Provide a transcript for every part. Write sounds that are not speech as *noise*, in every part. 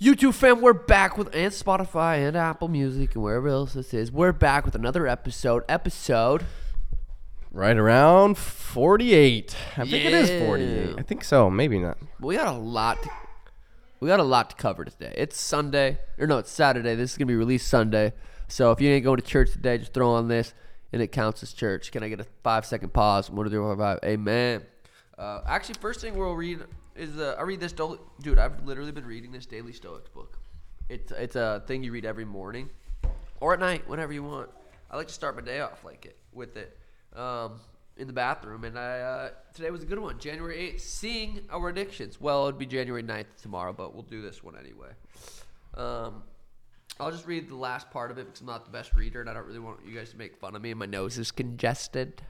YouTube fam, we're back with and Spotify and Apple Music and wherever else this is. We're back with another episode. Episode. Right around 48. I think it is Yeah. 48. I think so. Maybe not. We got a lot. To, we got a lot to cover today. It's Sunday, or no, it's Saturday. This is gonna be released Sunday. So if you ain't going to church today, just throw on this, and it counts as church. Can I get a five second pause? One, two, three, four, five. Amen. Uh, actually, first thing we'll read is uh, I read this. Dol- Dude, I've literally been reading this Daily Stoics book. It's it's a thing you read every morning, or at night, whenever you want. I like to start my day off like it with it um, in the bathroom, and I uh, today was a good one. January eighth, seeing our addictions. Well, it'd be January 9th tomorrow, but we'll do this one anyway. Um, I'll just read the last part of it because I'm not the best reader, and I don't really want you guys to make fun of me. and My nose is congested.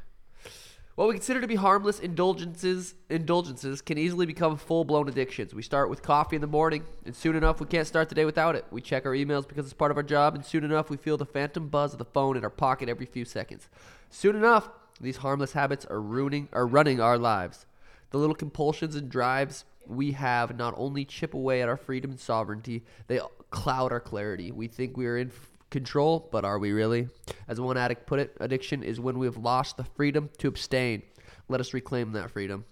What we consider to be harmless indulgences indulgences can easily become full-blown addictions. We start with coffee in the morning, and soon enough we can't start the day without it. We check our emails because it's part of our job, and soon enough we feel the phantom buzz of the phone in our pocket every few seconds. Soon enough, these harmless habits are ruining are running our lives. The little compulsions and drives we have not only chip away at our freedom and sovereignty, they cloud our clarity. We think we are in control, but are we really? As one addict put it, addiction is when we have lost the freedom to abstain. Let us reclaim that freedom.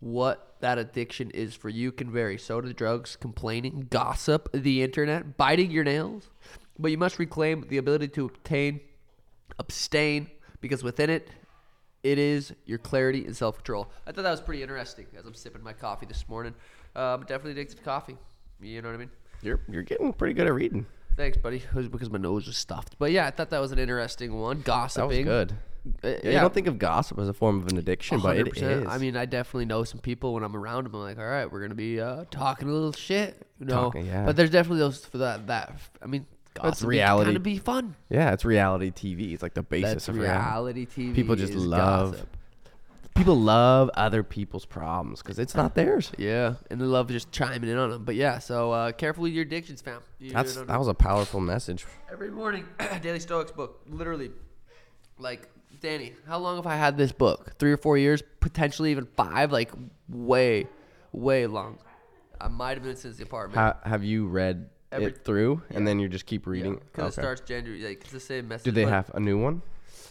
What that addiction is for you can vary. So do drugs, complaining, gossip, the internet, biting your nails. But you must reclaim the ability to obtain, abstain, because within it, it is your clarity and self control. I thought that was pretty interesting as I'm sipping my coffee this morning. Uh, I'm definitely addicted to coffee. You know what I mean? You're you're getting pretty good at reading. Thanks, buddy. It was because my nose was stuffed. But yeah, I thought that was an interesting one. Gossiping. That was good. Uh, Yeah, You don't think of gossip as a form of an addiction, but it 100%. is. I mean, I definitely know some people when I'm around them. I'm like, all right, we're gonna be uh, talking a little shit, you know. Talking, yeah. But there's definitely those for that. That I mean, That's reality. Kind of be fun. yeah, it's reality TV. It's like the basis That's of reality. reality TV. People just is love- gossip. People love other people's problems because it's not theirs. Yeah, and they love just chiming in on them. But yeah, so uh, careful with your addictions, fam. You That's that was a powerful message. Every morning, *clears throat* Daily Stoics book. Literally, like Danny, how long have I had this book? Three or four years, potentially even five. Like way, way long. I might have been since the apartment. Ha have you read Every- it through, and then you just keep reading? because it Okay. starts January. Like it's the same message. Do they have a new one?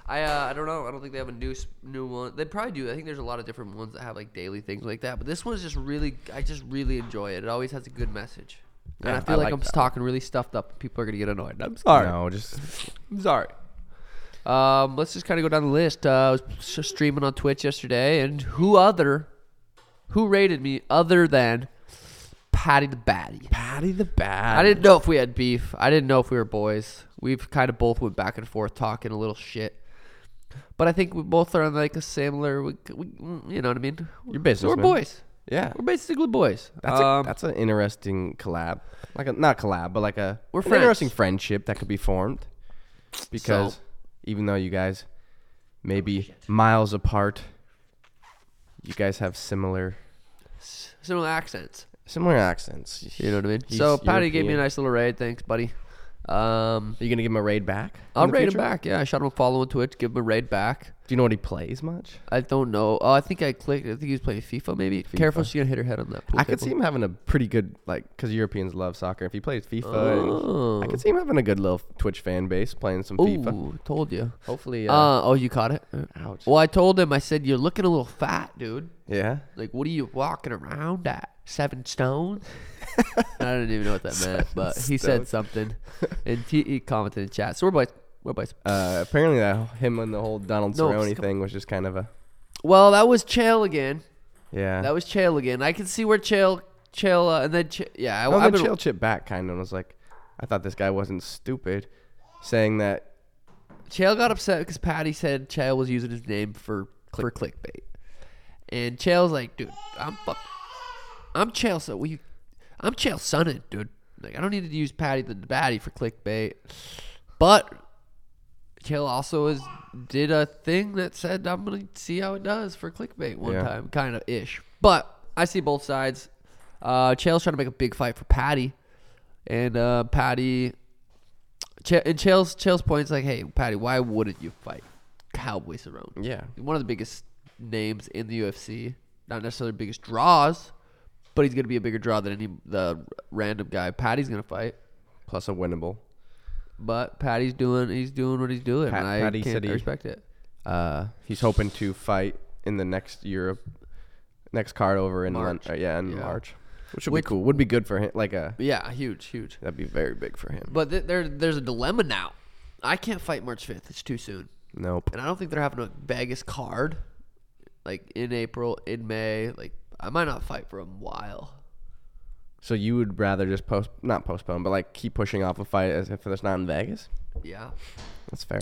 I uh, I don't know. I don't think they have a new new one. They probably do. I think there's a lot of different ones that have like daily things like that. But this one's just really. I just really enjoy it. It always has a good message. And Yeah, I feel I like, like I'm that. talking really stuffed up. and People are gonna get annoyed. I'm sorry. No, just *laughs* I'm sorry. Um, let's just kind of go down the list. Uh, I was streaming on Twitch yesterday, and who other, who rated me other than Paddy the Baddy? Paddy the Bad. I didn't know if we had beef. I didn't know if we were boys. We've kind of both went back and forth talking a little shit. But I think we both are on like a similar, we, we, you know what I mean? You're businessmen. we're boys. Yeah, We're basically boys. that's um, a, that's an interesting collab. Like a not collab, but like a We're an friends. interesting friendship that could be formed. Because So- even though you guys may be miles apart, you guys have similar similar accents. similar accents. You know what I mean? He's so Paddy gave me a nice little raid. Thanks, buddy. Um, Are you gonna give him a raid back? I'll raid him back. Yeah, I shot him a follow on Twitch. Give him a raid back. Do you know what he plays much? I don't know. Oh, I think I clicked. I think he was playing FIFA. Maybe. Careful, she's gonna hit her head on that. Pool I could table. see him having a pretty good like because Europeans love soccer. If he plays FIFA, Oh. I could see him having a good little Twitch fan base playing some FIFA. Ooh, told you. Hopefully, Uh, uh, oh, you caught it. ouch. Well, I told him. I said you're looking a little fat, dude. Yeah, Like, what are you walking around at? Seven stone? *laughs* I didn't even know what that meant, but he said something, *laughs* and he, he commented in chat. So we're boys. We're boys. Uh, apparently, that him and the whole Donald No, Cerrone thing was just kind of a Well, that was Chael again. yeah. That was Chael again. I can see where Chael, Chael, uh, and then Ch- yeah. I, oh, I've then been- chill chip back kind of and was like, I thought this guy wasn't stupid, saying that Chael got upset because Paddy said Chael was using his name for for clickbait, and Chael's like, dude, I'm fuck, I'm Chael, so we, I'm Chael Sonnen, dude. Like, I don't need to use Paddy the Baddy for clickbait, but Chael also is did a thing that said I'm gonna see how it does for clickbait one Yeah. time, kind of ish. But I see both sides. Uh, Chael's trying to make a big fight for Paddy, and uh, Paddy Ch- and Chael's Chael's point is like, hey, Paddy, why wouldn't you fight Cowboy Cerrone? yeah, One of the biggest names in the UFC, not necessarily the biggest draws, but he's gonna be a bigger draw than any the random guy. Paddy's gonna fight, Plus a winnable. but Paddy's doing he's doing what he's doing. Pat- and I Paddy can't said he- respect it. Uh, he's hoping to fight in the next Europe, next card over in March. Lon- uh, yeah, in Yeah. March, which would Which- be cool. Would be good for him. Like a yeah, huge, huge. that'd be very big for him. But th- there there's a dilemma now. I can't fight March fifth. It's too soon, Nope. and I don't think they're having a Vegas card like in April, in May. Like I might not fight for a while. So you would rather just post, not postpone, but like keep pushing off a fight as if it's not in Vegas? Yeah, That's fair.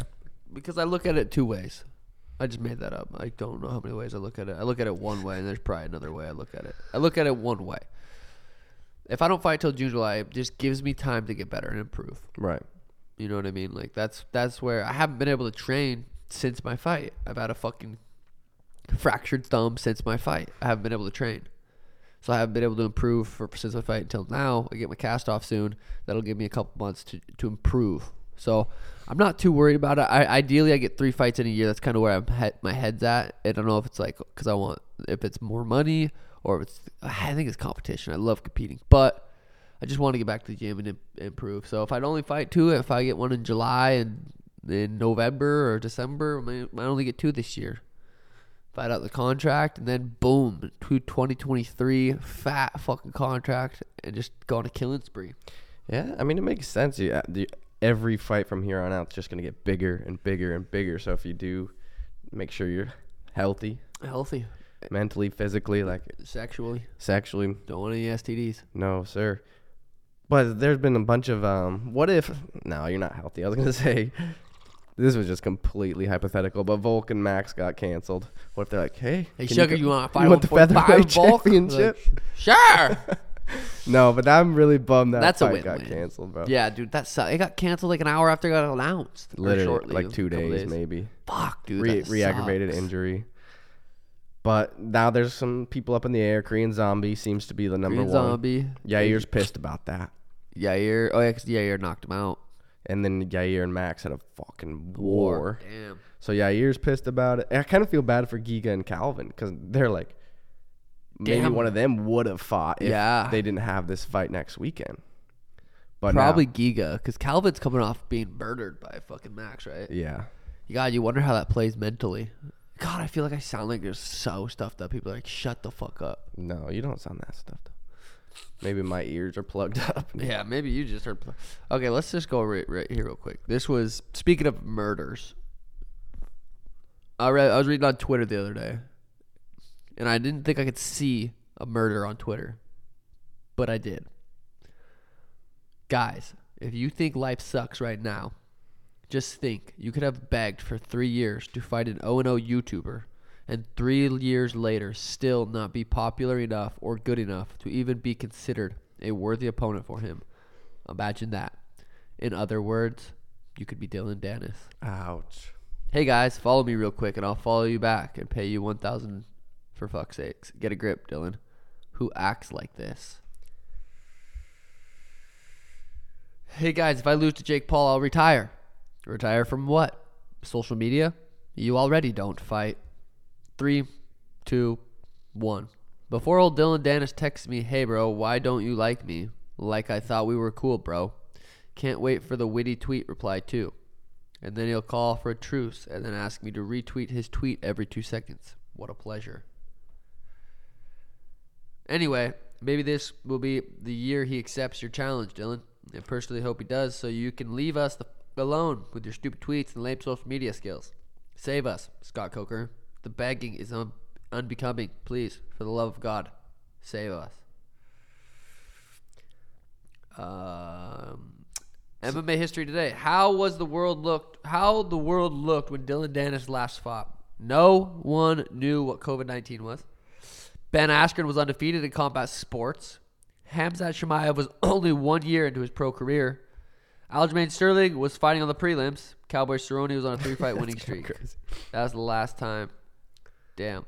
because I look at it two ways. I just made that up. I don't know how many ways I look at it. I look at it one way, and there's probably another way I look at it. I look at it one way. If I don't fight till June, July, it just gives me time to get better and improve. Right. You know what I mean? Like that's that's where I haven't been able to train since my fight. I've had a fucking fractured thumb since my fight. I haven't been able to train. So I haven't been able to improve for since my fight until now. I get my cast off soon. That'll give me a couple months to to improve. So I'm not too worried about it. I ideally I get three fights in a year. That's kind of where I'm he- my head's at. I don't know if it's like because I want if it's more money or if it's I think it's competition. I love competing, but I just want to get back to the gym and im- improve. So if I'd only fight two, if I get one in July and in November or December, I might, only get two this year. Fight out the contract and then boom, two 2023 fat fucking contract and just go on a killing spree. Yeah, I mean it makes sense. You, uh, the, every fight from here on out is just gonna get bigger and bigger and bigger. So if you do, make sure you're healthy, Healthy, mentally, physically, like sexually, sexually. don't want any STDs. No, sir. But there's been a bunch of um. What if? No, you're not healthy. I was gonna *laughs* say. This was just completely hypothetical, but Volk and Max got canceled. What if they're like, "Hey, Hey, can Suga, go- you want fight you want the 145 featherweight championship?" Like, sure. *laughs* No, but I'm really bummed that That's a fight got canceled, bro. yeah, dude, that that's it got canceled like an hour after it got announced. literally shortly, like two a couple days, maybe. Fuck, dude. Re- re-aggravated sucks. injury. But now there's some people up in the air. Korean Zombie seems to be the number Green one. Zombie. Yair's pissed about that. Yair. Oh yeah, 'cause Yair knocked him out. And then Yair and Max had a fucking war. Damn. So Yair's pissed about it. And I kind of feel bad for Giga and Calvin because they're like, maybe Damn. one of them would have fought if Yeah. they didn't have this fight next weekend. But Probably now- Giga, because Calvin's coming off being murdered by fucking Max, right? yeah. God, you wonder how that plays mentally. God, I feel like I sound like you're so stuffed up. People are like, shut the fuck up. No, you don't sound that stuffed up. Maybe my ears are plugged *laughs* up. Yeah, maybe you just heard. Okay, let's just go right, right here real quick. This was speaking of murders. I read. I was reading on Twitter the other day, and I didn't think I could see a murder on Twitter, but I did. Guys, if you think life sucks right now, just think you could have begged for three years to fight an O and O YouTuber, and three years later still not be popular enough or good enough to even be considered a worthy opponent for him. Imagine that. In other words, you could be Dillon Danis. Ouch. Hey guys, follow me real quick and I'll follow you back and pay you 1000 for fuck's sakes. Get a grip, Dillon. Who acts like this? Hey guys, if I lose to Jake Paul, I'll retire. Retire from what? Social media? You already don't fight. Three, two, one. Before old Dillon Danis texts me, hey bro, why don't you like me? Like I thought we were cool, bro. Can't wait for the witty tweet reply too. And then he'll call for a truce and then ask me to retweet his tweet every two seconds. What a pleasure. Anyway, maybe this will be the year he accepts your challenge, Dillon. I personally hope he does so you can leave us the alone with your stupid tweets and lame social media skills. Save us, Scott Coker. The begging is un- unbecoming. Please, for the love of God, save us. Um, MMA history today. How was the world looked? How the world looked when Dillon Danis last fought? No one knew what COVID nineteen was. Ben Askren was undefeated in combat sports. Khamzat Chimaev was *clears throat* only one year into his pro career. Aljamain Sterling was fighting on the prelims. Cowboy Cerrone was on a three-fight *laughs* winning streak. Crazy. That was the last time. Damn.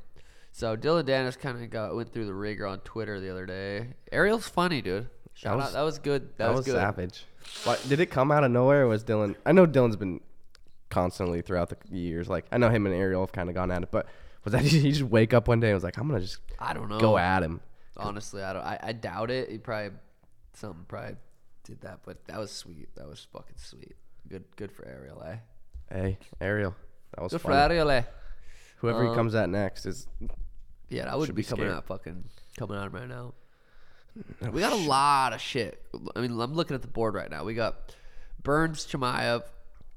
So Dillon Danis kind of got went through the ringer on Twitter the other day. Ariel's funny, dude. Shout was- out. That was good. That, That, was, was, good. savage. Why, did it come out of nowhere? Or was Dillon? I know Dillon's been constantly throughout the years. Like I know him and Ariel have kind of gone at it, but was that *laughs* he just wake up one day and was like, I'm gonna just I don't know. go at him? Honestly, I don't. I, I doubt it. He probably something probably did that, but that was sweet. That was fucking sweet. Good, good for Ariel, eh? Hey, Ariel, that was Good for. Ariel, eh? Whoever he Um, comes at next is Yeah, that would be, be coming scared. out fucking coming out right now. We got a lot of shit. I mean, I'm looking at the board right now. We got Burns Chimaev.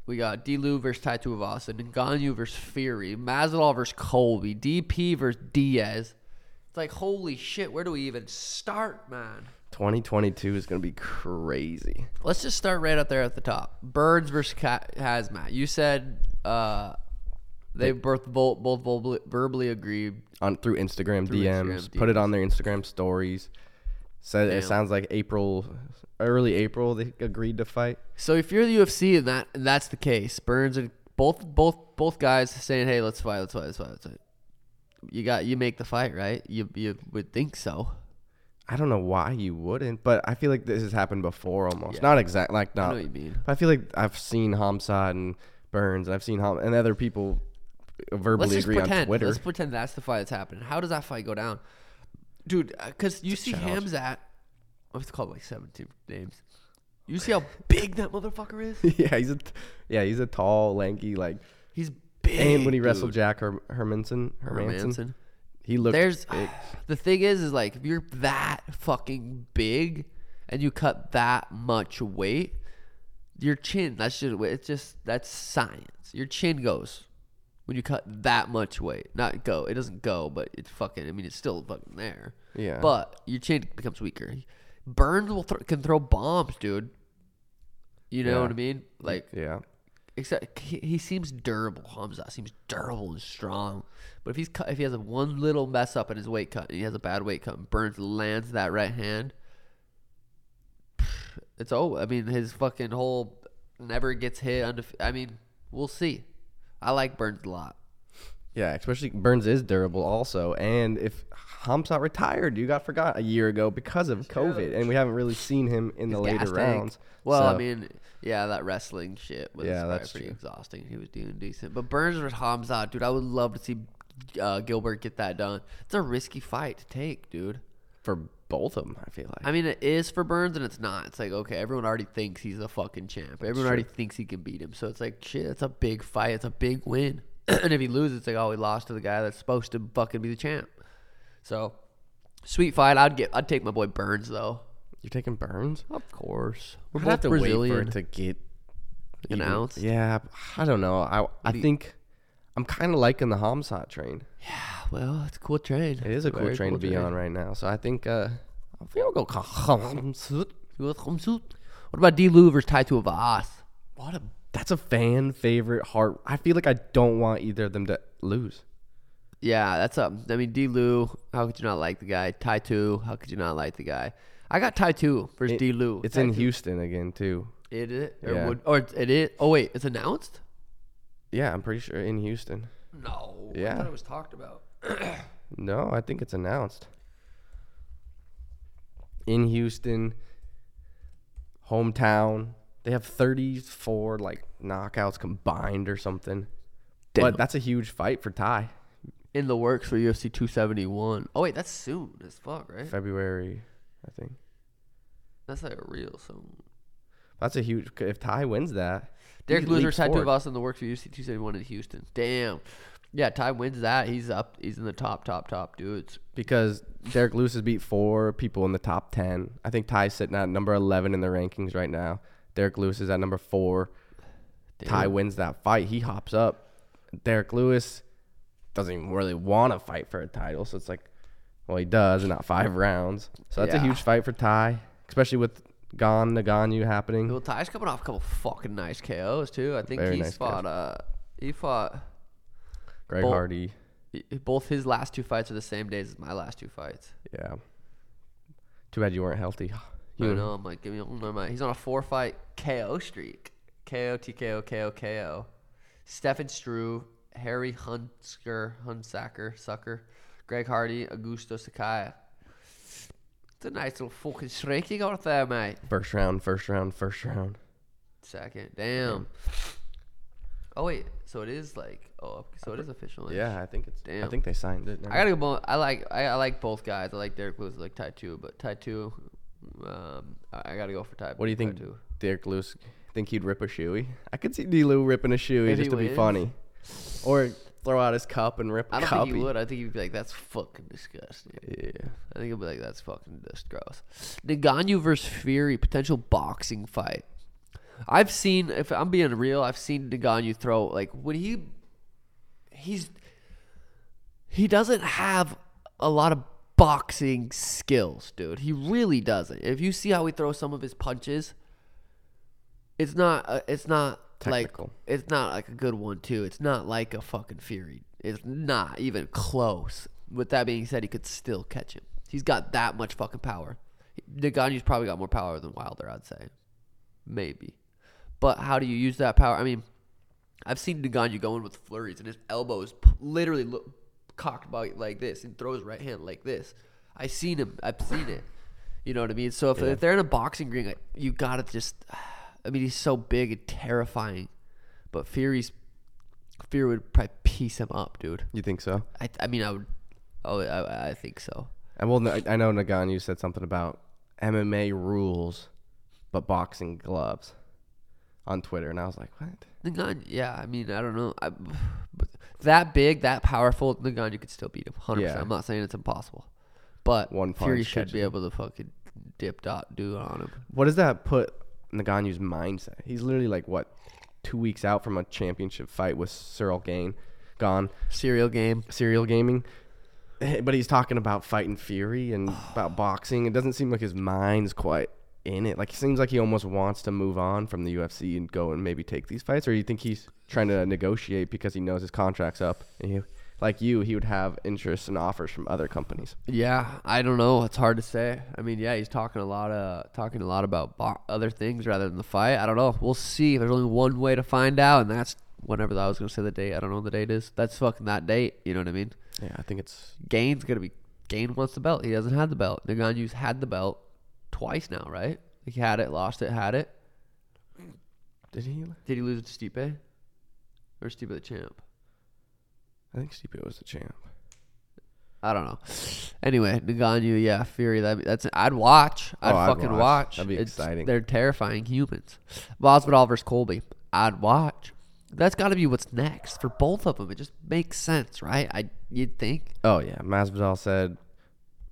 We got Delu versus Tai Tuivasa, Ngannou versus Fury, Masvidal versus Colby, DP versus Diaz. It's like holy shit. Where do we even start, man? 2022 is gonna be crazy. Let's just start right up there at the top. Burns versus Ka- Khamzat. You said uh, they both both, both verbally, agreed. on through Instagram Through DMs. Instagram Put it on their Instagram stories. Said it sounds like April, early April they agreed to fight. So if you're the UFC and that and that's the case, Burns and both both both guys saying, "Hey, let's fight, let's fight, let's fight, let's fight." You got you make the fight, right? You you would think so. I don't know why you wouldn't, but I feel like this has happened before almost. Yeah. Not exact, like I know not. what you mean. But I feel like I've seen Khamzat and Burns, and I've seen Ham and other people verbally agree on pretend. Twitter. Let's pretend that's the fight that's happening. How does that fight go down, dude? Uh, because you see challenge. Khamzat. To call like 17 names. You see how big that motherfucker is? *laughs* yeah, he's a t- yeah, he's a tall, lanky, like. He's big. And when he wrestled dude. Jack Her- Hermansson, Hermansson, Hermansson. he looked. There's big. *sighs* the thing is, is like if you're that fucking big and you cut that much weight, your chin. That's just it's just that's science. Your chin goes when you cut that much weight. Not go. It doesn't go, but it's fucking. I mean, it's still fucking there. Yeah. But your chin becomes weaker. Burns will th- can throw bombs, dude. You know Yeah. what I mean? Like yeah, except he, he seems durable. Hamza seems durable and strong. But if he's cut, if he has a one little mess up in his weight cut, and he has a bad weight cut, and Burns lands that right hand, it's oh, I mean, his fucking whole never gets hit. Undef- I mean, we'll see. I like Burns a lot. yeah. Especially Burns is durable also, and if Khamzat retired, you got forgot a year ago because of COVID, and we haven't really seen him in the His later gas tank. rounds. Well, I So- mean, yeah, that wrestling shit was Yeah, probably that's pretty true. exhausting. He was doing decent, but Burns versus Hamza, dude, I would love to see uh, Gilbert get that done. It's a risky fight to take, dude. for both of them, I feel like. I mean, it is for Burns, and it's not. It's like okay, everyone already thinks he's a fucking champ. Everyone already thinks he can beat him. So it's like shit. It's a big fight. It's a big win. *clears throat* and if he loses, it's like oh, he lost to the guy that's supposed to fucking be the champ. So sweet fight. I'd get. I'd take my boy Burns though. You're taking Burns. Of course, we're I'd both have to wait Brazilian. for it to get Announced? Yeah, I don't know. I I think I'm kind of liking the Khamzat train. Yeah, well, it's a cool train. It is a cool Very train to be on right now. So I think uh, I think I'll go Khamzat. What about D. Lou versus Tai Tuivasa? What a that's a fan favorite heart. I feel like I don't want either of them to lose. Yeah, that's up. I mean, D. Lou, how could you not like the guy? Tai Tu, how could you not like the guy? I got Tai Tu versus It- D. Lou. It's Tai in Tu. Houston again too. It is? Or, Yeah. would, or it is? Oh, wait, it's announced? Yeah, I'm pretty sure in Houston. No. I Yeah. thought it was talked about. *clears throat* *clears throat* No, I think it's announced. In Houston, hometown. They have 34 like knockouts combined or something. Damn. But that's a huge fight for Ty. In the works for UFC 271. Oh, wait, that's soon as fuck, right? February, I think. That's like a real soon. That's a huge. If Ty wins that, he Derek Loser, leap Tai forward. Tuivasa in the works for UFC 271 in Houston. Damn. Yeah, Ty wins that. He's up. He's in the top, top, top dudes. because Derrick Lewis has beat four people in the top 10. I think Ty's sitting at number 11 in the rankings right now. Derrick Lewis is at number four. Ty wins that fight. He hops up. Derrick Lewis doesn't even really want to fight for a title. So it's like, well, he does, and not five rounds. So that's a huge fight for Ty, especially with Gon Naganu happening. Well, Ty's coming off a couple fucking nice KOs too. I think Very he's nice fought. Uh, he fought Greg Bull- Hardy. both his last two fights are the same days as my last two fights. Yeah. Too bad you weren't healthy. *sighs* You know, I'm like, give me one my. He's on a four fight KO streak. KO, TKO, KO, KO. Stefan Struve, Harry Hunsker, Hunsucker, Sucker, Greg Hardy, Augusto Sakaya. It's a nice little fucking streak you got there, mate. First round, first round, first round. Second. Damn. Oh, wait. So it is like Oh, so it is official. Yeah, I think it's. Damn. I think they signed it. I gotta go. I like I, I like both guys. I like Derrick Lewis. I like Ty two, but Ty two, um, I, gotta go for Ty. What do you Ty think, two. Derrick Lewis? Think he'd rip a shoey? I could see D. Lou ripping a shoey If just to be funny, or throw out his cup and rip a I don't think he would. I think he'd be like, "That's fucking disgusting." Yeah. I think he'd be like, "That's fucking just gross." Ngannou versus Fury potential boxing fight. I've seen, if I'm being real, I've seen Ngannou throw like when he, he's, he doesn't have a lot of boxing skills, dude. He really doesn't. If you see how he throws some of his punches, it's not, uh, it's not Technical. like, it's not like a good one too. It's not like a fucking Fury. It's not even close. With that being said, he could still catch him. He's got that much fucking power. Ngannou's probably got more power than Wilder, I'd say. Maybe. But how do you use that power? I mean, I've seen Ngannou going with flurries, and his elbow is literally lo- cocked by like this, and throws right hand like this. I've seen him. I've seen it. You know what I mean? So if, if they're in a boxing ring, like, you gotta just. I mean, he's so big and terrifying, but Fury's Fury would probably piece him up, dude. You think so? I I mean, I would. Oh, I, I think so. And well, I know Ngannou said something about MMA rules, but boxing gloves on Twitter, and I was like, what? Ngannou, yeah, I mean, I don't know. I, but that big, that powerful, Ngannou could still beat him. 100%. I'm not saying it's impossible. But One Fury should be able to fucking dip dot do on him. What does that put Ngannou's mindset? He's literally like what, two weeks out from a championship fight with Cyril Gane, gone Serial game. serial gaming. Eh, But he's talking about fighting Fury and about boxing. It doesn't seem like his mind's quite in it. Like it seems like he almost wants to move on from the UFC and go and maybe take these fights. Or you think he's trying to negotiate because he knows his contract's up? And he, like you, he would have interests and offers from other companies. Yeah, I don't know. It's hard to say. I mean, yeah, he's talking a lot of talking a lot about bo- other things rather than the fight. I don't know. We'll see. There's only one way to find out, and that's whenever I was gonna say the date. I don't know when the date is. That's fucking that date. You know what I mean? Yeah, I think it's Gane's gonna be Gane wants the belt. He doesn't have the belt. Ngannou's had the belt twice now, right? He had it, lost it, had it. did he? Did he lose it to Stipe? Or Stipe the champ? I think Stipe was the champ. I don't know. Anyway, Ngannou, yeah, Fury. That, that's I'd watch. I'd Oh, I'd fucking watch. watch. That'd be It's- exciting. They're terrifying humans. Masvidal versus Colby. I'd watch. That's got to be what's next for both of them. It just makes sense, right? I you'd think. Oh yeah, Masvidal said,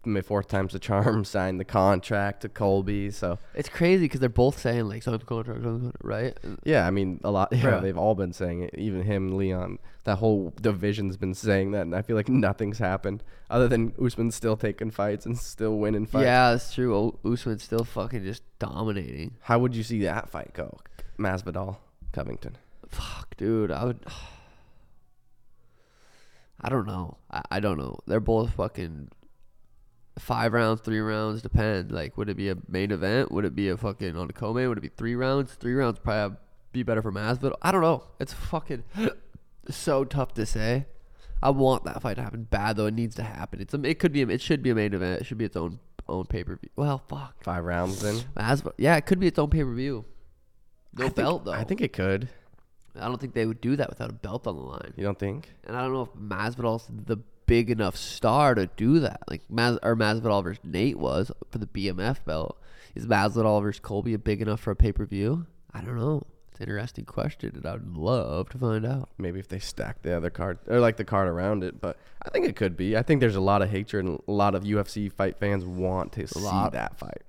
"My fourth time's the charm." *laughs* Signed the contract to Colby. So It's crazy because they're both saying like something the contract, right? yeah, I mean a lot. *laughs* Yeah, Bro. they've all been saying it. Even him, Leon. That whole division's been saying that, and I feel like nothing's happened other than Usman still taking fights and still winning fights. Yeah, that's true. Usman's still fucking just dominating. How would you see that fight go? Masvidal, Covington. Fuck, dude. I would. *sighs* I don't know. I, I don't know. They're both fucking five rounds, three rounds. Depend. Like, would it be a main event? Would it be a fucking on a co-main? Would it be three rounds? Three rounds probably be better for Masvidal. I don't know. It's fucking *gasps* so tough to say. I want that fight to happen bad though. It needs to happen. It's a, it could be a, it should be a main event. It should be its own own pay per view. Well, fuck. Five rounds then. Masvidal. Yeah, it could be its own pay per view. No I think- belt though. I think it could. I don't think they would do that without a belt on the line. You don't think? And I don't know if Masvidal's the big enough star to do that. Like Mas or Masvidal versus Nate was for the BMF belt. Is Masvidal versus Colby big enough for a pay per view? I don't know. It's an interesting question, and I'd love to find out. maybe if they stack the other card or like the card around it. But I think it could be. I think there's a lot of hatred and a lot of UFC fight fans want to see lot. that fight.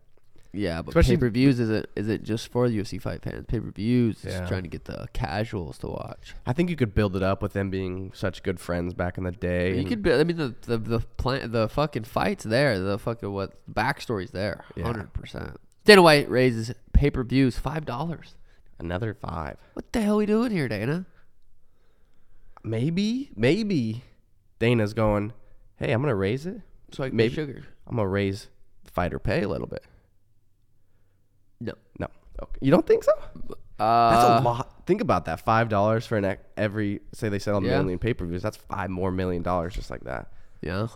Yeah, but Especially- pay per views isn't isn't just for the UFC fight fans. Pay per views is Yeah. trying to get the casuals to watch. I think you could build it up with them being such good friends back in the day. You and- could, be, I mean, the the the plant, the fucking fights there, the fucking what backstory's there, Yeah. hundred percent. Dana White raises pay per views five dollars. another five. What the hell are we doing here, Dana? Maybe, maybe Dana's going. Hey, I'm gonna raise it. So I can maybe sugar. I'm gonna raise fighter pay a little bit. Okay. you don't think so? uh, That's a lot. Think about that. Five dollars for an ec- every. Say they sell a Yeah. million pay per views. That's five more million dollars just like that. Yeah,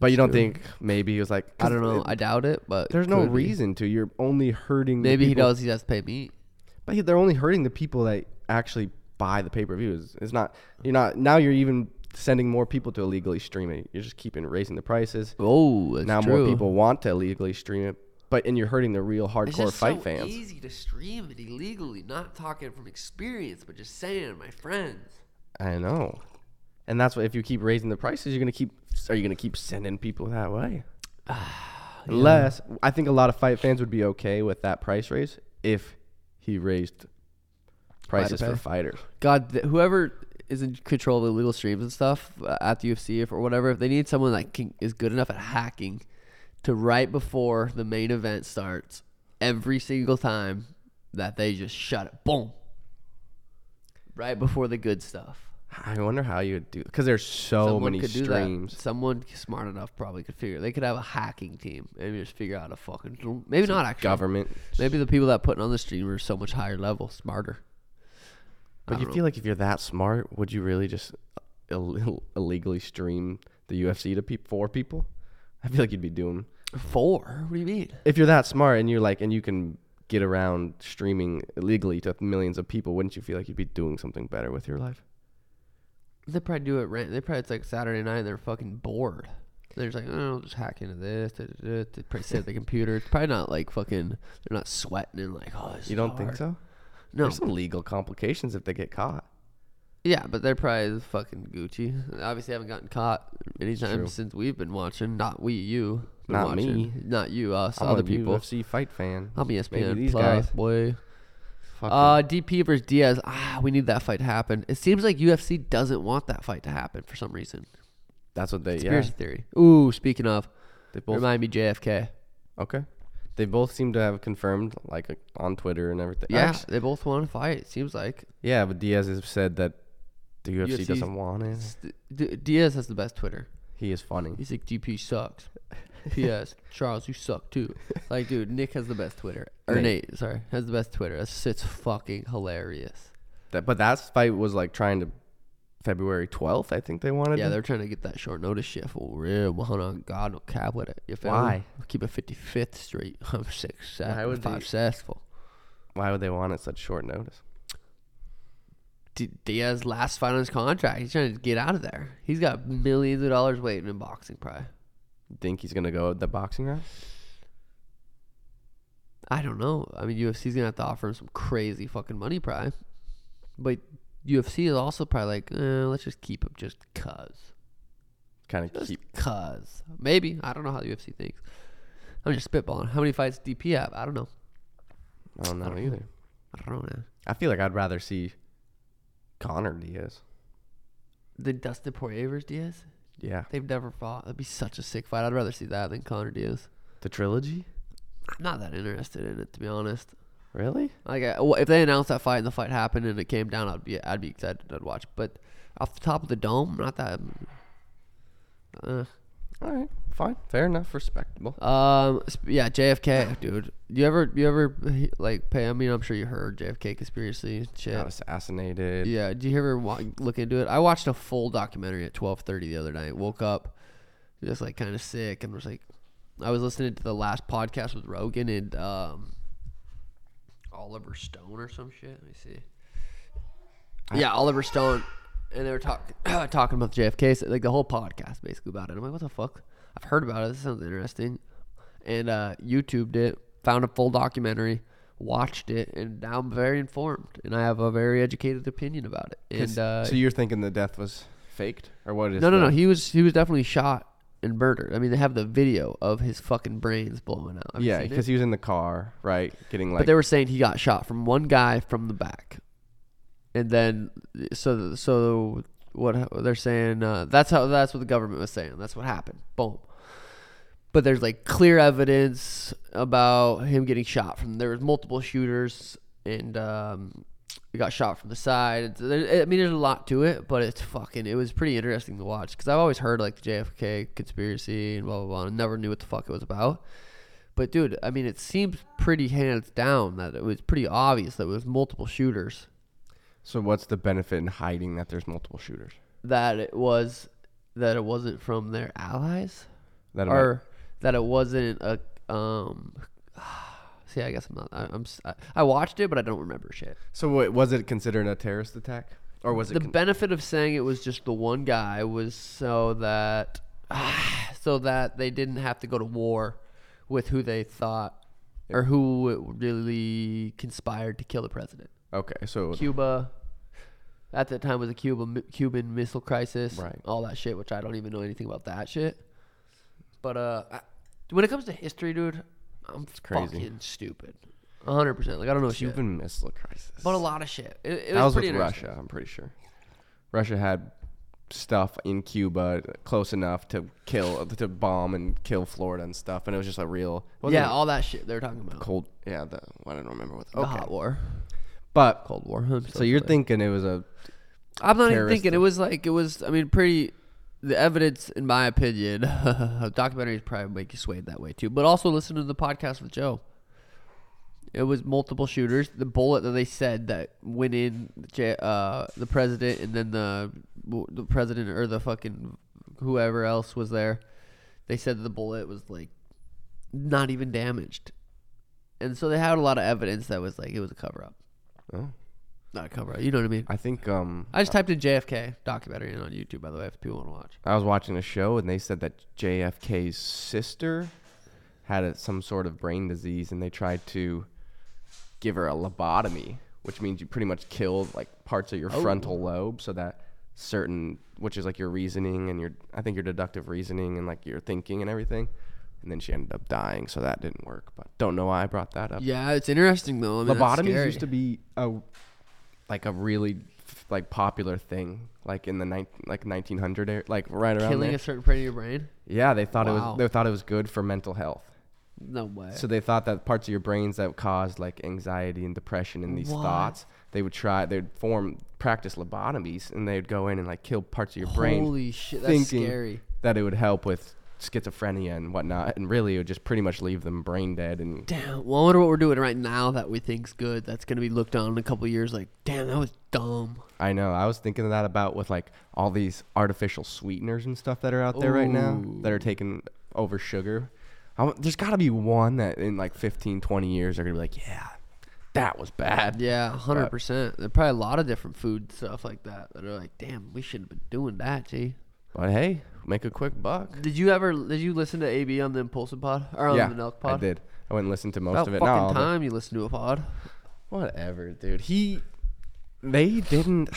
But you don't think maybe he was like? I don't know. it- I doubt it, but There's no could be. reason to. You're only hurting. the Maybe he people- knows he has to pay me. But they're only hurting the people that actually buy the pay per views. It's not you're not now you're even sending more people to illegally stream it. You're just keeping raising the prices. Oh, that's now true. more people want to illegally stream it, but and you're hurting the real It's hardcore just fight so fans. It's easy to stream it illegally. Not talking from experience, but just saying, my friends. I know. And that's why if you keep raising the prices, you're gonna keep. Are you gonna keep sending people that way? *sighs* Unless I think a lot of fight fans would be okay with that price raise if he raised prices pay. for fighters. God, th- whoever is in control of the legal streams and stuff uh, at the UFC if, or whatever, if they need someone that can, is good enough at hacking to right before the main event starts, every single time that they just shut it, boom, right before the good stuff. I wonder how you would do because there's so Someone many could do streams. that. Someone smart enough probably could figure. They could have a hacking team and just figure out a fucking maybe not actually Government, Maybe the people that put on the stream are so much higher level, smarter. but you don't feel like if you're that smart, would you really just uh, Ill- *laughs* illegally stream the UFC to peop for people? I feel like you'd be doing Four? What do you mean? if you're that smart and you're like and you can get around streaming illegally to millions of people. Wouldn't you feel like you'd be doing something better with your life? They probably do it. Ran- they probably it's like Saturday night. and They're fucking bored. They're just like, oh, I'll just hack into this. da, da, da." They probably sit at the *laughs* computer. It's probably not like fucking. They're not sweating and like, oh, this You is don't think hard." so? No. There's some legal complications if they get caught. Yeah, but they're probably fucking Gucci. Obviously, haven't gotten caught anytime True. since we've been watching. Not we, you. Been Not watching. me. Not you. Us. I'm other a people. UFC fight fan. I'm ESPN Maybe these Plus, guys. boy. Fucking- Uh, DP versus Diaz. Ah, we need that fight to happen. It seems like UFC doesn't want that fight to happen for some reason. that's what they. Yeah, Conspiracy theory. Ooh, speaking of, they both. remind me JFK. okay. They both seem to have confirmed, like on Twitter and everything. Yeah, Actu- they both want to fight. It seems like yeah, but Diaz has said that the UFC, UFC 's doesn't want it. D- Diaz has the best Twitter. He is funny. He's like DP sucks. *laughs* P.S. Charles, you suck too. *laughs* Like, dude, Nick has the best Twitter. Or Nate. Nate, sorry, has the best Twitter. That's shit's fucking hilarious. That, but that fight was like trying to February 12th. I think they wanted. Yeah, they're trying to get that short notice shit for real. One on God, no cap with it. You feel me? Why? Keep it 55th Street. *laughs* I'm six, Why would five, they- successful. Why would they want it such short notice? D- Diaz last fight on his contract. He's trying to get out of there. He's got millions of dollars waiting in boxing, probably. Think he's gonna go the boxing route? I don't know. I mean, UFC's gonna have to offer him some crazy fucking money, probably. But UFC is also probably like, eh, let's just keep him just cause, Kind of keep. cause. Maybe I don't know how the UFC thinks. I'm just spitballing. How many fights DP have? I don't know. I don't know I don't know. either. I don't know. I feel like I'd rather see Conor Diaz. The Dustin Poirier Diaz. Yeah, They've never fought. That'd be such a sick fight. I'd rather see that than Conor Diaz. the trilogy. I'm not that interested in it, to be honest. Really? Like, I, well, if they announced that fight and the fight happened and it came down, I'd be, I'd be excited. I'd watch. But off the top of the dome, not that. Uh, All right, fine, fair enough, respectable. um, sp- yeah, JFK, dude. You ever, you ever like pay? I mean, I'm sure you heard JFK conspiracy shit. Got assassinated. Yeah. Did you ever wa- look into it? I watched a full documentary at 12:30 the other night. Woke up just like kind of sick and was like, I was listening to the last podcast with Rogan and um, Oliver Stone or some shit. Let me see. yeah, Oliver Stone, and they were talking *coughs* talking about JFK, so, like the whole podcast basically about it. I'm like, what the fuck? I've heard about it. This sounds interesting, and uh, YouTubed it, found a full documentary, watched it, and now I'm very informed, and I have a very educated opinion about it. And uh, so you're thinking the death was faked, or what is? no, no, no. He was he was definitely shot and murdered. I mean, they have the video of his fucking brains blowing out. Have yeah, because he was in the car, right, getting like. but they were saying he got shot from one guy from the back, and then so so what they're saying uh, that's how that's what the government was saying. That's what happened. Boom. But there's like clear evidence about him getting shot from. There was multiple shooters, and um, he got shot from the side. There- I mean, there's a lot to it, but it's fucking. It was pretty interesting to watch because I've always heard like the JFK conspiracy and blah blah blah. and never knew what the fuck it was about. But dude, I mean, it seems pretty hands down that it was pretty obvious that it was multiple shooters. So what's the benefit in hiding that there's multiple shooters? That it was that it wasn't from their allies, That or that it wasn't a um. *sighs* See, I guess I'm not. I, I'm. I watched it, but I don't remember shit. So wait, was it considered a terrorist attack, or was it? The con- benefit of saying it was just the one guy was so that, *sighs* so that they didn't have to go to war with who they thought or who really conspired to kill the president. Okay, so Cuba. At that time was a Cuba Cuban Missile Crisis, Right. All that shit, which I don't even know anything about that shit. But uh, I, when it comes to history, dude, I'm crazy. fucking stupid. hundred percent. Like I don't know shit. Cuban Missile Crisis. but a lot of shit. It, it that was was with. Russia. I'm pretty sure. Russia had stuff in Cuba close enough to kill, to bomb and kill Florida and stuff, and it was just a real. Yeah, all that shit they're talking about. cold. Yeah, the I don't remember what. The Okay, hot war, but Cold War. I'm so you're sorry. thinking it was a I'm not even terrorist thinking. It was like it was. I mean, pretty. The evidence, in my opinion, *laughs* documentaries probably make you swayed that way too. But also listen to the podcast with Joe. It was multiple shooters. The bullet that they said that went in J- uh, the president and then the the president or the fucking whoever else was there. They said that the bullet was like not even damaged, and so they had a lot of evidence that was like it was a cover up, oh, not a cover. You know what I mean? I think um I just typed in JFK documentary in on YouTube. By the way, if people want to watch. I was watching a show and they said that JFK's sister had a, some sort of brain disease and they tried to give her a lobotomy, which means you pretty much kill like parts of your Oh. frontal lobe so that certain which is like your reasoning and your I think your deductive reasoning and like your thinking and everything. And then she ended up dying, so that didn't work. But don't know why I brought that up. Yeah, it's interesting though. I mean, Lobotomies used to be a like a really like popular thing, like in the nine, like 1900 era, like right around killing there. a certain part of your brain. Yeah, they thought it was they thought it was good for mental health. No way. So they thought that parts of your brains that caused like anxiety and depression and these What? thoughts, they would try they'd form practice lobotomies and they'd go in and like kill parts of your brain Holy shit, that's thinking scary. that it would help with schizophrenia and whatnot and really it would just pretty much leave them brain dead and Damn. Well, I wonder what we're doing right now that we think's good. That's gonna be looked on in a couple years. Like, damn, that was dumb. I know. I was thinking of that about with like all these artificial sweeteners and stuff that are out there right now that are taking over sugar. I, there's got to be one that in like 15, 20 years they're going to be like, yeah, that was bad. Yeah, hundred percent. There's probably a lot of different food stuff like that that are like, damn, we shouldn't have been doing that. Gee. But hey, make a quick buck. Did you ever? Did you listen to AB on the Impulsive Pod or on yeah, the Nelk Pod? I did. I went and listened to most About of it. fucking Not time you listen to a pod. Whatever, dude. He, they didn't.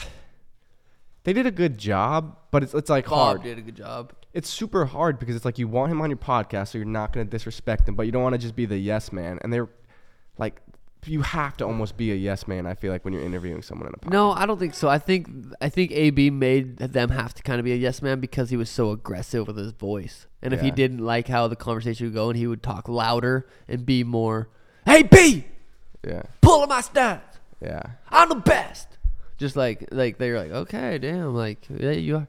They did a good job, but it's it's like Bob hard. did a good job. it's super hard because it's like you want him on your podcast, so you're not going to disrespect him, but you don't want to just be the yes man. And they're like, you have to almost be a yes man. I feel like when you're interviewing someone in a podcast. No, I don't think so. I think I think AB made them have to kind of be a yes man because he was so aggressive with his voice. And if he Yeah. didn't like how the conversation would go, and he would talk louder and be more, "Hey B, Yeah, pulling my stats. yeah. I'm the best." Just like like they're like, okay, damn, like yeah, you are.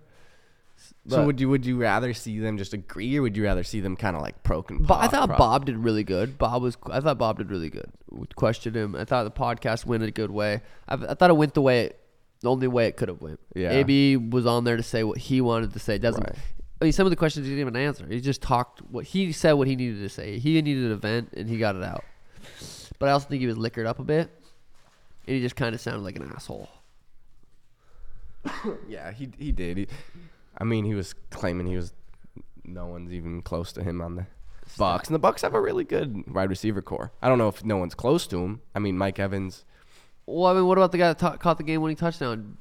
So would you would you rather see them just agree, or would you rather see them kind of like pro and But I thought pro- Bob did really good. Bob was. I thought Bob did really good. We questioned him. I thought the podcast went a good way. I, I thought it went the way, it, the only way it could have went. Yeah. AB was on there to say what he wanted to say. Doesn't. Right. I mean, some of the questions he didn't even answer. He just talked. What he said, what he needed to say. He needed an event, and he got it out. But I also think he was liquored up a bit, and he just kind of sounded like an asshole. *coughs* Yeah, he he did. He, I mean, he was claiming he was. No one's even close to him on the Bucs, and the Bucs have a really good wide receiver corps. I don't know if no one's close to him. I mean, Mike Evans. Well, I mean, what about the guy that ta- caught the game-winning touchdown?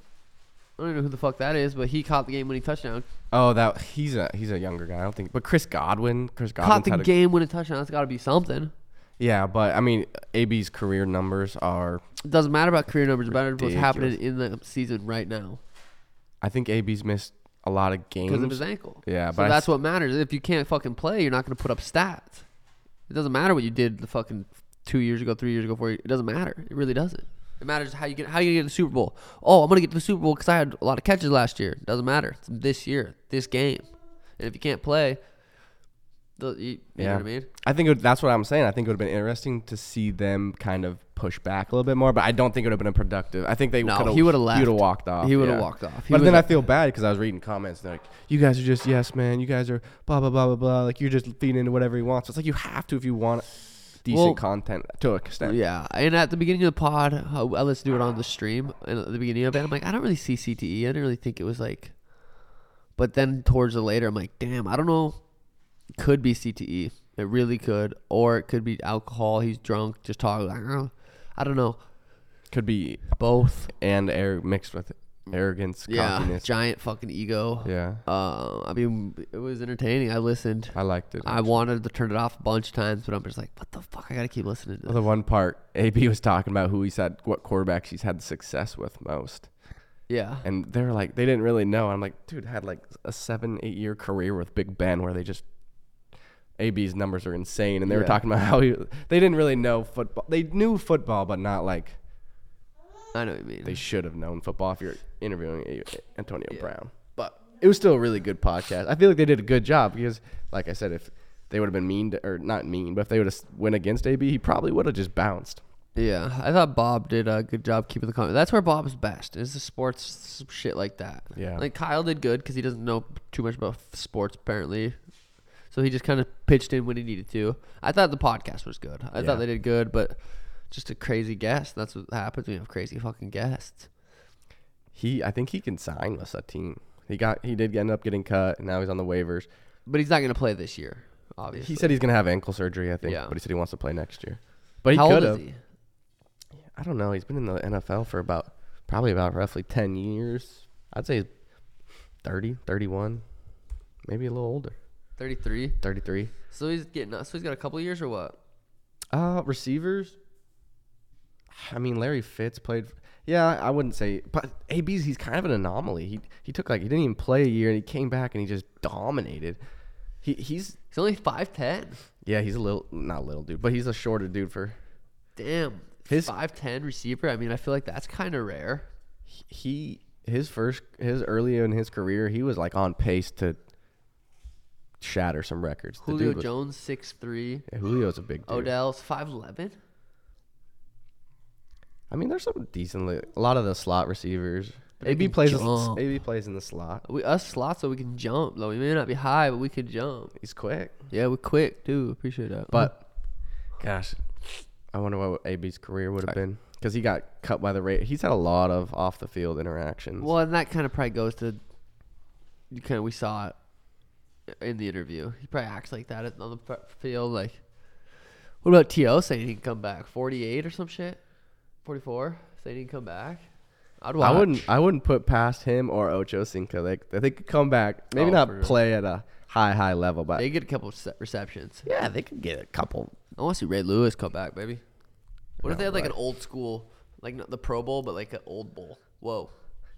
I don't know who the fuck that is, but he caught the game-winning touchdown. Oh, that he's a he's a younger guy. I don't think, but Chris Godwin, Chris Godwin Caught the game-winning touchdown. That's got to be something. Yeah, but I mean, AB's career numbers are. It doesn't matter about career numbers. It matters what's happening in the season right now I think AB's missed a lot of games because of his ankle. Yeah, so but that's what matters. If you can't fucking play, you're not going to put up stats. It doesn't matter what you did the fucking two years ago, three years ago, four. Years. It doesn't matter. It really doesn't. It matters how you get how you get to the Super Bowl. Oh, I'm gonna get to the Super Bowl because I had a lot of catches last year. It doesn't matter. It's this year, this game, and if you can't play, the, you, you know Yeah. what I mean. I think it, that's what I'm saying. I think it would have been interesting to see them kind of push back a little bit more, but I don't think it would have been productive. I think they No, could've- he would've left. He would have walked off. He would've yeah. walked off. He But then I feel bad because I was reading comments and they're like, "You guys are just yes, man. You guys are blah blah blah blah blah. Like you're just feeding into whatever he wants." It's like you have to if you want. decent Well- content to an extent. Yeah, and at the beginning of the pod, uh, I I listened to it on the stream, and at the beginning of it, I'm like, I don't really see CTE. I didn't really think it was like. But then towards the later, I'm like, damn, I don't know. Could be CTE. It really could, or it could be alcohol. He's drunk, just talking. I don't know. Could be Both. and air mixed with arrogance, Yeah, cockiness. giant fucking ego. Yeah, Uh, I mean, it was entertaining. I listened. I liked it. I wanted to turn it off a bunch of times, but I'm just like, what the fuck? I gotta keep listening to Well, the one part AB was talking about who he's had, what quarterbacks he's had success with most, Yeah. and they're like, they didn't really know. I'm like, dude, had like a seven, eight year career with Big Ben, where they just AB's numbers are insane, and they were talking about how he, they didn't really know football. They knew football, but not like I know what you mean. they should have known football. If you're interviewing Antonio Yeah. Brown, but it was still a really good podcast. I feel like they did a good job because, like I said, if they would have been mean to, or not mean, but if they would have went against AB, he probably would have just bounced. Yeah, I thought Bob did a good job keeping the comment. That's where Bob's best is the sports shit like that. Yeah. like Kyle did good because he doesn't know too much about sports apparently, so he just kind of pitched in when he needed to. I thought the podcast was good. I Yeah. thought they did good, but just a crazy guest. That's what happens when you have crazy fucking guests. He, I think he can sign with a team. He got, he did end up getting cut, and now he's on the waivers. But he's not going to play this year, obviously. He said he's gonna have ankle surgery, I think, Yeah. but he said he wants to play next year. But he could have. I don't know. He's been in the NFL for about probably about roughly 10 years. I'd say he's 30, 31, maybe a little older. Thirty-three. 33. So he's getting. So he's got a couple years or what? Uh, receivers. I mean, Larry Fitz played. Yeah, I wouldn't say, but AB's he's kind of an anomaly. He he took like he didn't even play a year and he came back and he just dominated. He he's He's only five ten. yeah he's a little not little dude, but he's a shorter dude for Damn. His- five ten receiver. I mean, I feel like that's kind of rare. he his first his early in his career he was like on pace to shatter some records. The Julio dude was- Jones six three. yeah, Julio's a big dude. Odell's five eleven. I mean, there's some decently a lot of the slot receivers. they AB can plays jump. AB plays in the slot. We us slots so we can jump though. We may not be high, but we can jump. He's quick. Yeah, we're quick too. Appreciate that. But gosh, I wonder what AB's career would have been because he got cut by the rate. He's had a lot of off the field interactions. well, and that kind of probably goes to. You kind of we saw it in the interview. He probably acts like that on the field. Like, what about To saying he can come back? Forty eight or some shit. Forty four saying he can come back. I'd watch. I wouldn't. I wouldn't put past him or Ocho Cinco. They they could come back. Maybe Oh, not real. play at a high high level, but They get a couple receptions. yeah, they could get a couple. I want to see Ray Lewis come back, baby. What if they had like an old school, like not the Pro Bowl, but like an old bowl? Whoa.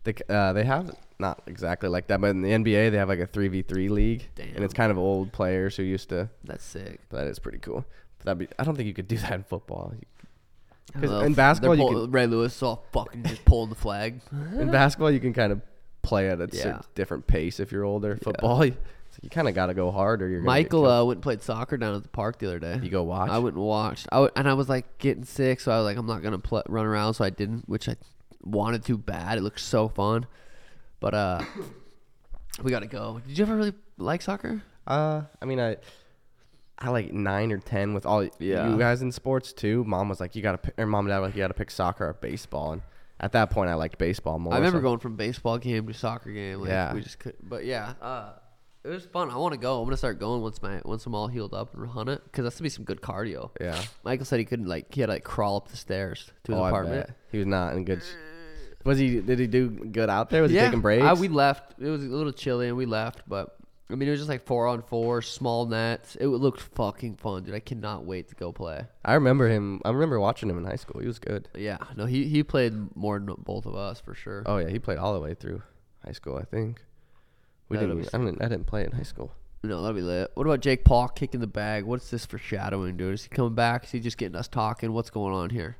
They uh, they have not exactly like that, but in the NBA they have like a three v three league, Damn. and it's kind of old players who used to. That's sick. That is pretty cool. That'd be. I don't think you could do that in football. Because Well, in basketball, you pull- Ray Lewis is all fucking just pulling the flag. In basketball, you can kind of play at a Yeah. different pace if you're older. Football, *laughs* you, you kind of got to go hard or you're Michael uh, went and played soccer down at the park the other day. you go watch. I went and watched. I w- and I was like getting sick, so I was like, I'm not gonna pl- run around, so I didn't, which I wanted to bad. It looks so fun, but uh, *coughs* we gotta go. Did you ever really like soccer? Uh, I mean, I, I like nine or ten with all Yeah. you guys in sports too. Mom was like, you got to, pick or mom and dad were like, you got to pick soccer or baseball. And at that point, I liked baseball more. I remember so- going from baseball game to soccer game. Like, Yeah. we just could, but yeah, uh, it was fun. I want to go. I'm gonna start going once my once I'm all healed up and hunt it because that's gonna be some good cardio. Yeah. Michael said he couldn't like he had to like crawl up the stairs to his Oh, apartment. He was not in good. sh- Was he? Did he do good out there? Was yeah, he taking breaks? I, we left. It was a little chilly and we left, but I mean it was just like four on four, small nets. It looked fucking fun, dude. I cannot wait to go play. I remember him. I remember watching him in high school. He was good. Yeah, no, he he played more than both of us for sure. Oh yeah, he played all the way through high school. I think. We That'll didn't. be I didn't. I didn't play in high school. No, that'd be lit. What about Jake Paul kicking the bag? What's this foreshadowing, dude? Is he coming back? Is he just getting us talking? What's going on here?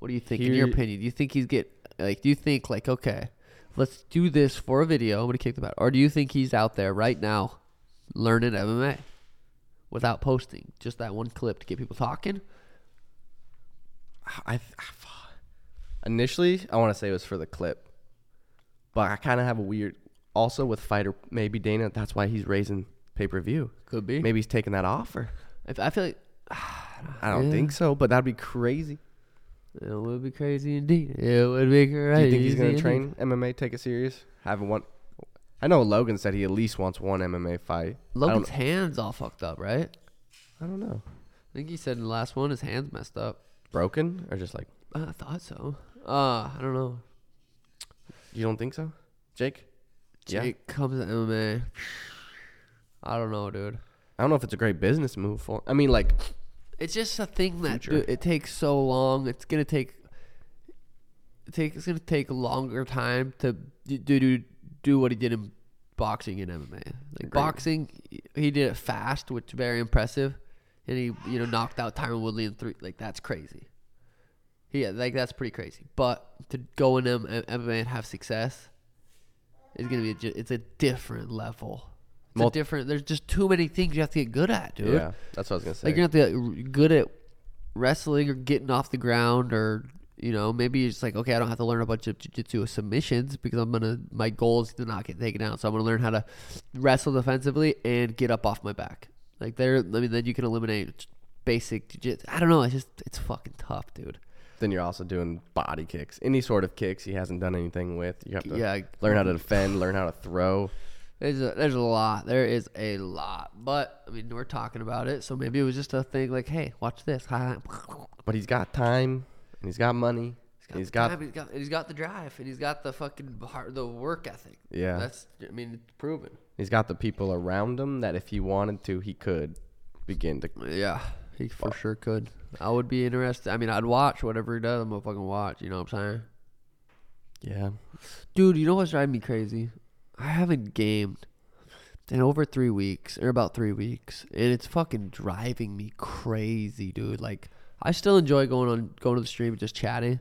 What do you think? in your Here- opinion, do you think he's get like? Do you think like okay, let's do this for a video? I'm gonna kick the bag, or do you think he's out there right now learning MMA without posting just that one clip to get people talking? I *sighs* initially I want to say it was for the clip, but I kind of have a weird. Also with fighter, maybe Dana. That's why he's raising pay per view. Could be. Maybe he's taking that offer. If I feel like *sighs* I don't Yeah. think so, but that'd be crazy. It would be crazy indeed. It would be crazy. Do you think he's gonna train MMA? Take it serious? Have one. I know Logan said he at least wants one MMA fight. Logan's hands all fucked up, right? I don't know. I think he said in the last one his hands messed up. Broken or just like I thought so. Uh, I don't know. you don't think so, Jake? Yeah. Jake comes to MMA. I don't know, dude. I don't know if it's a great business move for. I mean, like It's just a thing that dude, it takes so long. It's gonna take. It take, it's gonna take a longer time to do do do what he did in boxing and MMA. Like Agreed. boxing, he did it fast, which is very impressive, and he you know knocked out Tyron Woodley in three. Like that's crazy. Yeah, like that's pretty crazy. But to go in M- MMA and have success is gonna be a, it's a different level. It's Mul- a different. There's just too many things you have to get good at, dude. yeah, that's what I was gonna say. Like you're not the good at wrestling or getting off the ground or you know maybe you're just like okay I don't have to learn a bunch of jiu-jitsu submissions because I'm gonna my goal is to not get taken down so I'm gonna learn how to wrestle defensively and get up off my back like there I mean then you can eliminate basic jiu-jitsu I don't know it's just it's fucking tough dude then you're also doing body kicks, any sort of kicks he hasn't done anything with. You have to yeah learn how to defend, learn how to throw. There's a, there's a lot. There is a lot. But, I mean, we're talking about it. So maybe it was just a thing like, hey, watch this. *laughs* But he's got time and he's got money. he's got time, he's got he's got the drive and he's got the fucking heart, the work ethic. Yeah. That's I mean it's proven. he's got the people around him that if he wanted to, he could begin to. Yeah, he for sure could. I would be interested. I mean, I'd watch whatever he does. I'm gonna fucking watch. You know what I'm saying? Yeah, Dude, you know what's driving me crazy? I haven't gamed in over three weeks, or about three weeks, and it's fucking driving me crazy, dude. Like, I still enjoy going on going to the stream and just chatting,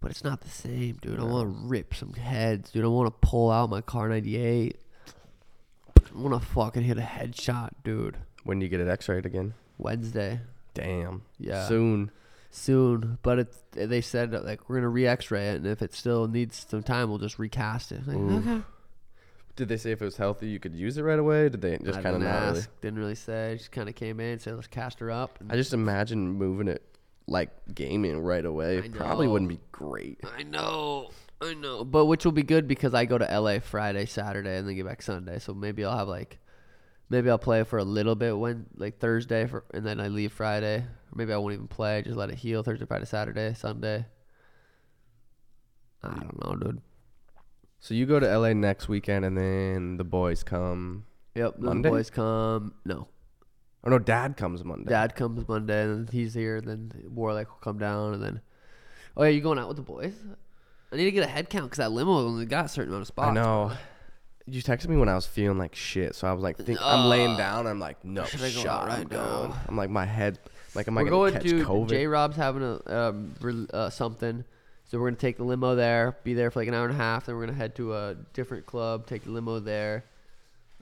but it's not the same, dude. I want to rip some heads, dude. I want to pull out my Kar98. I want to fucking hit a headshot, dude. when you get it X-rayed again. Wednesday, Damn. Yeah. Soon. soon, but it's they said like we're gonna re-X-ray it, and if it still needs some time, we'll just recast it. Like, okay. Did they say if it was healthy, you could use it right away? Did they just kind of didn't really? ask, Didn't really say. Just kind of came in, and said let's cast her up. I just imagine moving it like gaming right away. Probably wouldn't be great. I know, I know, but which will be good because I go to LA Friday, Saturday, and then get back Sunday. So maybe I'll have like, maybe I'll play for a little bit when like Thursday for, and then I leave Friday. Or maybe I won't even play. Just let it heal Thursday, Friday, Saturday, Sunday. I don't know, dude. So you go to LA next weekend, and then the boys come. Yep, Monday? the boys come. No, Oh no, Dad comes Monday. Dad comes Monday, and he's here. Then Warlike will come down, and then. Oh yeah, you going out with the boys? I need to get a head count because that limo only got a certain amount of spots. I know. You texted me when I was feeling like shit, so I was like, think, I'm laying down. I'm like, no Should I go shot, right I'm now? I'm like, my head. Like, am I we're gonna going catch to COVID? J Rob's having a um, re- uh, something, so we're gonna take the limo there, be there for like an hour and a half. Then we're gonna head to a different club, take the limo there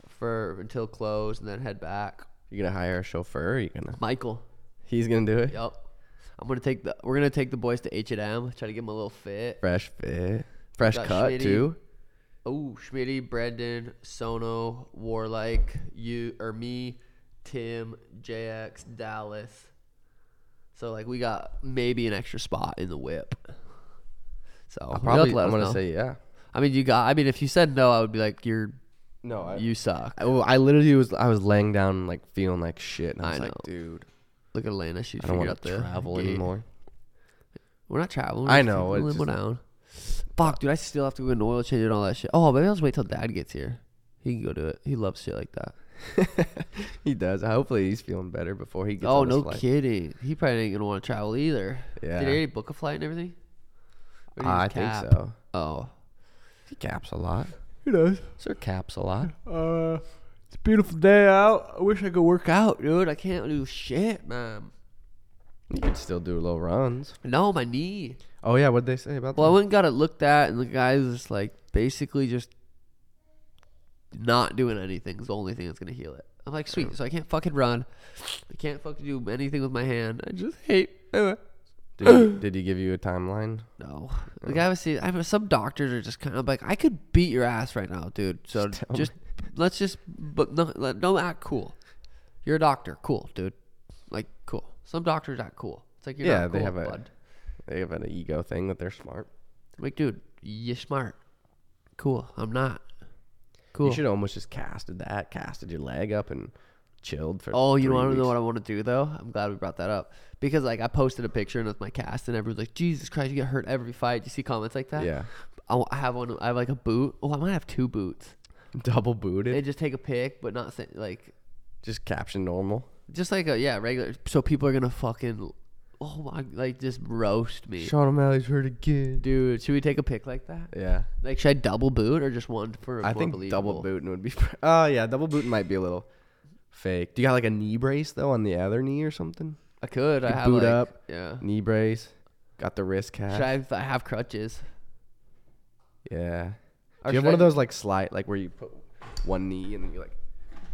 for until close, and then head back. you gonna hire a chauffeur? Or you gonna? Michael, He's gonna do it. yep. I'm gonna take the. We're gonna take the boys to H and M, try to give them a little fit. Fresh fit, fresh Got cut Schmitty. too. Oh, Schmitty, Brendan, Sono, Warlike, you or me, Tim, JX, Dallas. So like we got maybe an extra spot in the whip. So I'll you'll have probably. to I'm gonna know. say yeah. I mean, you got. I mean, if you said no, I would be like, "You're No, I. you suck." I, I literally was. I was laying down, like feeling like shit, and I I was like, know. dude, Look at Elena. She don't figured want out to the travel gate. anymore. We're not traveling. We're I know, taking the it's limo just- down. Fuck, dude. I still have to go get an oil change and all that shit. Oh, maybe I'll just wait till Dad gets here. He can go do it. He loves shit like that. *laughs* he does. Hopefully, he's feeling better before he gets. oh, on no flight. kidding. He probably ain't gonna want to travel either. Yeah, Did he already book a flight and everything? Or did he I just think so. Oh, He caps a lot. he does. Sir caps a lot. Uh, it's a beautiful day out. I wish I could work out, dude. I can't do shit, man. You could still do little runs. No, my knee. Oh yeah, what'd they say about that? Well, I went and got it looked at, and the guy's just like basically just not doing anything is the only thing that's gonna heal it. I'm like, sweet. So I can't fucking run. I can't fucking do anything with my hand. I just hate. Did he, *sighs* did he give you a timeline? No, the oh. guy was saying. I mean, some doctors are just kind of like, I could beat your ass right now, dude. So Just just, *laughs* let's just, but no, let- don't act cool. You're a doctor, cool, dude. Like, cool. Some doctors act cool. It's like you're Yeah, not they cool, have a- bud. They have an ego thing that they're smart. Like, dude, you smart. Cool. I'm not. Cool. You should almost just casted that, casted your leg up, and chilled for. Oh, you want to know what I want to do though? I'm glad we brought that up because like I posted a picture and with my cast and everyone's like, Jesus Christ, you get hurt every fight. You see comments like that? Yeah, I, I have one. I have like a boot. Oh, I might have two boots. *laughs* double booted. They just take a pic, but not say, like just caption normal. just like a yeah regular. So people are gonna fucking oh my like just roast me, Sean O'Malley's hurt again. dude. Should we take a pic like that? Yeah, Like should I double boot or just one for? I more think believable? double booting would be. *laughs* Oh yeah, double booting might be a little fake. Do you got like a knee brace though on the other knee or something? I could. I have boot like, up. Yeah. Knee brace. Got the wrist cap. Should I? Have, I have crutches. Yeah. Or Do you have one I of those like slide, like where you put one knee and then you like,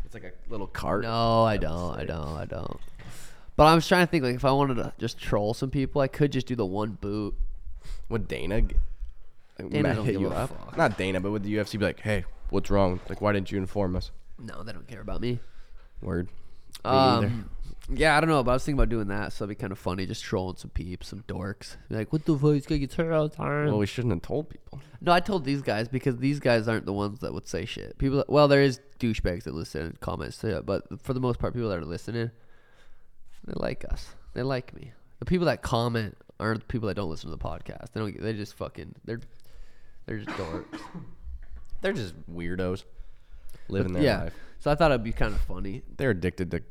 it's like a little cart. No, I don't. I don't. I don't. But I was trying to think like if I wanted to just troll some people, I could just do the one boot. Would Dana, g- like, Dana ma- don't hit give you a up? fuck. Not Dana, but would the UFC be like, hey, what's wrong? Like, why didn't you inform us? No, they don't care about me. Word. Me neither. Um, yeah, I don't know, but I was thinking about doing that, so it'd be kind of funny just trolling some peeps, some dorks. Like, what the fuck? This guy gets hurt all the time. Well, we shouldn't have told people. no, I told these guys because these guys aren't the ones that would say shit. People, that, well, there is douchebags that listen and comments to it, but for the most part, people that are listening, they like us. They like me. The people that comment aren't the people that don't listen to the podcast. They don't. They just fucking. They're. They're just dorks. *coughs* They're just weirdos living But their yeah. life. So I thought it'd be kind of funny. They're addicted to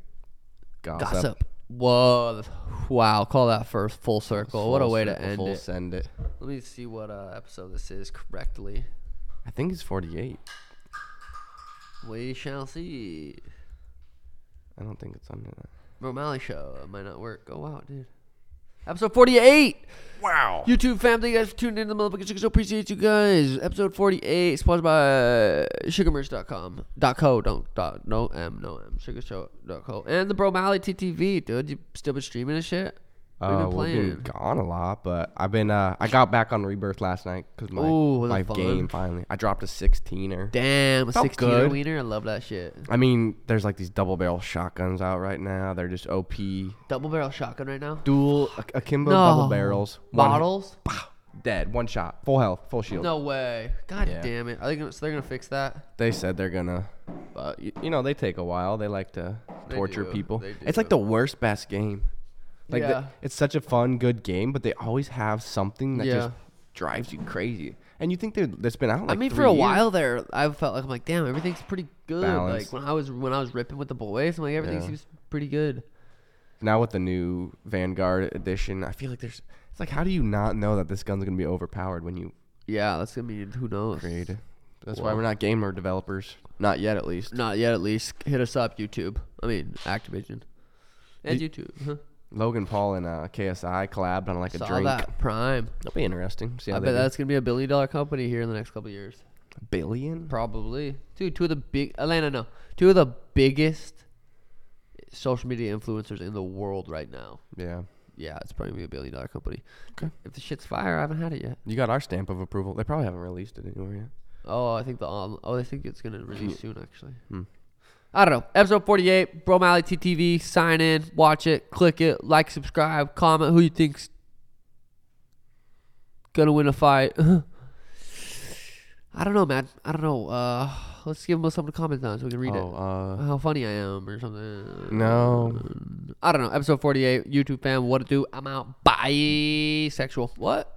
gossip. Gossip. Whoa. Wow. Call that first full circle. what a Full way to end full it. Send it. Let me see what uh, episode this is correctly. I think it's 48. We shall see. I don't think it's under that. Romali show. It might not work. Oh, Go out, dude. Episode 48. Wow. YouTube family, you guys tuned in to the motherfucking Sugar Show. Appreciate you guys. Episode 48, sponsored by sugarmerch.com. Dot co. Don't, dot, no M, no M. Sugarshow.co. And the Bro Mally TTV, dude. You still been streaming and shit? Uh, been we've been gone a lot, but I've been. Uh, I got back on Rebirth last night because my Ooh, was my fun? game finally. I dropped a 16er. Damn, a Felt 16 good. wiener. I love that shit. I mean, there's like these double barrel shotguns out right now. They're just OP. Double barrel shotgun right now? Dual a- akimbo No. double barrels. One Bottles? dead. One shot. Full health. Full shield. No way. God Yeah. damn it. Are they gonna, so they're going to fix that? They said they're gonna, but you, you know they take a while. They like to torture people. It's like the worst best game. Like the- it's such a fun, good game, but they always have something that Yeah. just drives you crazy. And you think that's been out. Like I mean, for a years. while there, I felt like I'm like, damn, everything's pretty good. Balanced. Like when I was when I was ripping with the boys, I'm like, everything Yeah. seems pretty good. Now with the new Vanguard edition, I feel like there's. It's like, how do you not know that this gun's gonna be overpowered when you Yeah, that's gonna be who knows. That's why we're not gamer developers. Not yet, at least. Not yet, at least. Hit us up, YouTube. I mean, Activision and Did- YouTube. Huh? Logan Paul and uh, KSI collabed on like a Saw drink. that Prime. That'll be interesting. See how I they bet do. that's gonna be a billion dollar company here in the next couple of years. billion. Probably. Dude, two of the big Atlanta, no. Two of the biggest social media influencers in the world right now. Yeah, Yeah, it's probably gonna be a billion dollar company. Okay. If the shit's fire, I haven't had it yet. you got our stamp of approval. They probably haven't released it anywhere yet. Oh, I think the um, oh, I think it's gonna release *clears throat* soon actually. Hmm. I don't know. Episode forty eight, Bro Mally TTV. Sign in, watch it, click it, like, subscribe, comment who you think's gonna win a fight. *laughs* I don't know, man. I don't know. Uh, let's give them something to comment on so we can read oh, it. uh, How funny I am or something. No. I don't know. Episode 48, YouTube fam, what to do? I'm out. Bisexual. What?